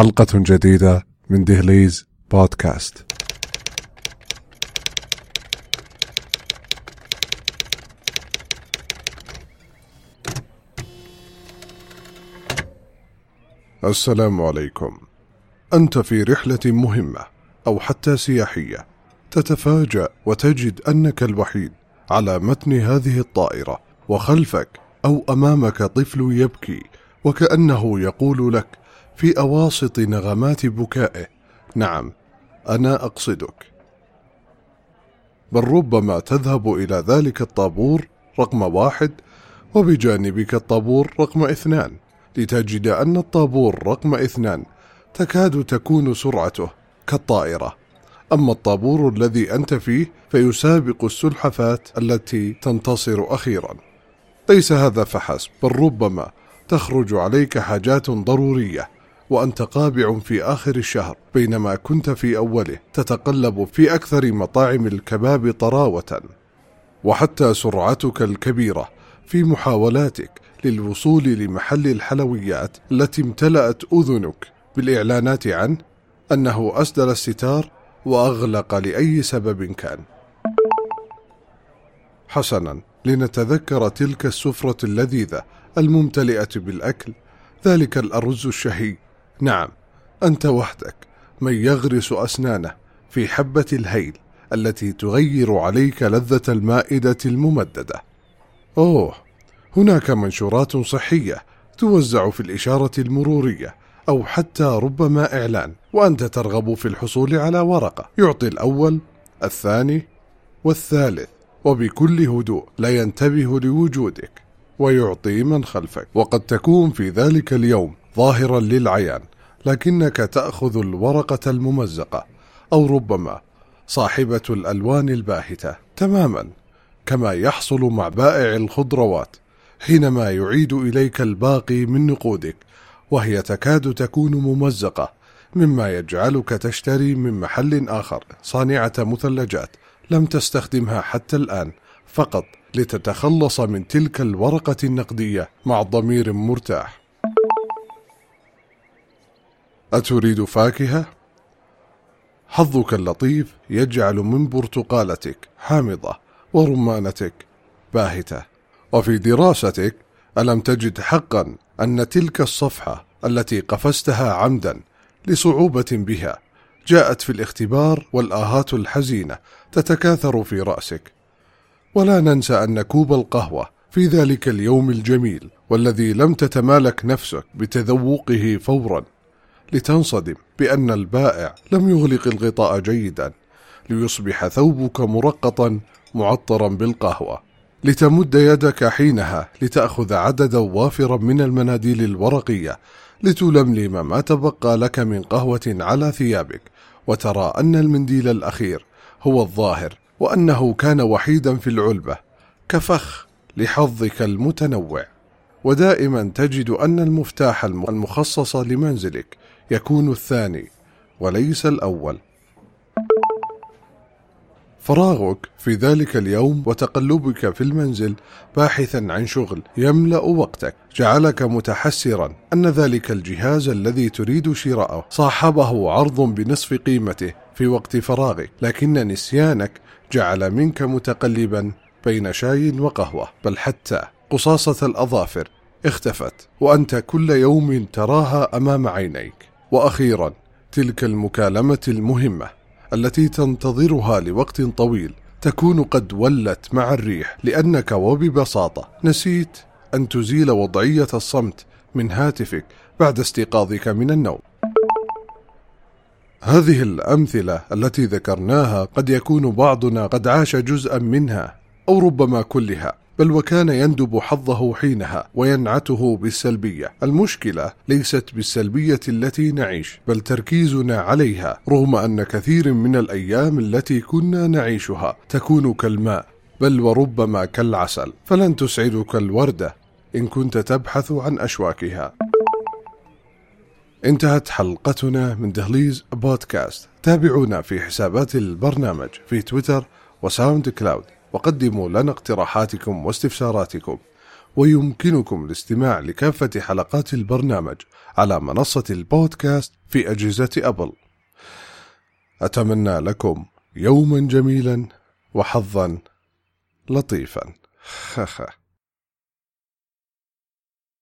حلقة جديدة من دهليز بودكاست. السلام عليكم. أنت في رحلة مهمة أو حتى سياحية، تتفاجأ وتجد أنك الوحيد على متن هذه الطائرة، وخلفك أو أمامك طفل يبكي، وكأنه يقول لك: في أواسط نغمات بكائه. نعم أنا أقصدك. بل ربما تذهب إلى ذلك الطابور رقم واحد وبجانبك الطابور رقم اثنان لتجد أن الطابور رقم اثنان تكاد تكون سرعته كالطائرة. أما الطابور الذي أنت فيه فيسابق السلحفات التي تنتصر أخيرا. ليس هذا فحسب بل ربما تخرج عليك حاجات ضرورية. وأنت قابع في آخر الشهر. بينما كنت في أوله تتقلب في أكثر مطاعم الكباب طراوة. وحتى سرعتك الكبيرة في محاولاتك للوصول لمحل الحلويات التي امتلأت أذنك بالإعلانات عنه أنه أسدل الستار وأغلق لأي سبب كان. حسنا لنتذكر تلك السفرة اللذيذة الممتلئة بالأكل ذلك الأرز الشهي نعم أنت وحدك من يغرس أسنانه في حبة الهيل التي تغير عليك لذة المائدة الممددة. أوه، هناك منشورات صحية توزع في الإشارة المرورية أو حتى ربما إعلان، وأنت ترغب في الحصول على ورقة يعطي الأول، الثاني، والثالث، وبكل هدوء لا ينتبه لوجودك، ويعطي من خلفك، وقد تكون في ذلك اليوم ظاهرا للعيان لكنك تأخذ الورقة الممزقة أو ربما صاحبة الألوان الباهتة. تماما كما يحصل مع بائع الخضروات حينما يعيد إليك الباقي من نقودك وهي تكاد تكون ممزقة مما يجعلك تشتري من محل آخر. صانعة مثلجات لم تستخدمها حتى الآن فقط لتتخلص من تلك الورقة النقدية مع ضمير مرتاح. أتريد فاكهة؟ حظك اللطيف يجعل من برتقالتك حامضة ورمانتك باهتة وفي دراستك ألم تجد حقا أن تلك الصفحة التي قفزتها عمدا لصعوبة بها جاءت في الاختبار والآهات الحزينة تتكاثر في رأسك ولا ننسى أن كوب القهوة في ذلك اليوم الجميل والذي لم تتمالك نفسك بتذوقه فورا لتنصدم بأن البائع لم يغلق الغطاء جيدا ليصبح ثوبك مرقطا معطرا بالقهوة. لتمد يدك حينها لتأخذ عددا وافرا من المناديل الورقية لتلملم ما تبقى لك من قهوة على ثيابك وترى أن المنديل الأخير هو الظاهر وأنه كان وحيدا في العلبة كفخ لحظك المتنوع. ودائما تجد أن المفتاح المخصص لمنزلك يكون الثاني وليس الأول. فراغك في ذلك اليوم وتقلبك في المنزل باحثا عن شغل يملأ وقتك. جعلك متحسرا أن ذلك الجهاز الذي تريد شراءه صاحبه عرض بنصف قيمته في وقت فراغك. لكن نسيانك جعل منك متقلبا بين شاي وقهوة. بل حتى قصاصة الأظافر اختفت وأنت كل يوم تراها أمام عينيك. وأخيرا تلك المكالمة المهمة التي تنتظرها لوقت طويل تكون قد ولت مع الريح لانك وببساطه نسيت أن تزيل وضعية الصمت من هاتفك بعد استيقاظك من النوم. هذه الأمثلة التي ذكرناها قد يكون بعضنا قد عاش جزءا منها أو ربما كلها. بل وكان يندب حظه حينها وينعته بالسلبية. المشكلة ليست بالسلبية التي نعيش بل تركيزنا عليها رغم أن كثير من الأيام التي كنا نعيشها تكون كالماء بل وربما كالعسل. فلن تسعدك الوردة إن كنت تبحث عن أشواكها. انتهت حلقتنا من دهليز بودكاست. تابعونا في حسابات البرنامج في تويتر وساوند كلاود. وقدموا لنا اقتراحاتكم واستفساراتكم ويمكنكم الاستماع لكافة حلقات البرنامج على منصة البودكاست في أجهزة أبل. أتمنى لكم يوما جميلا وحظا لطيفا.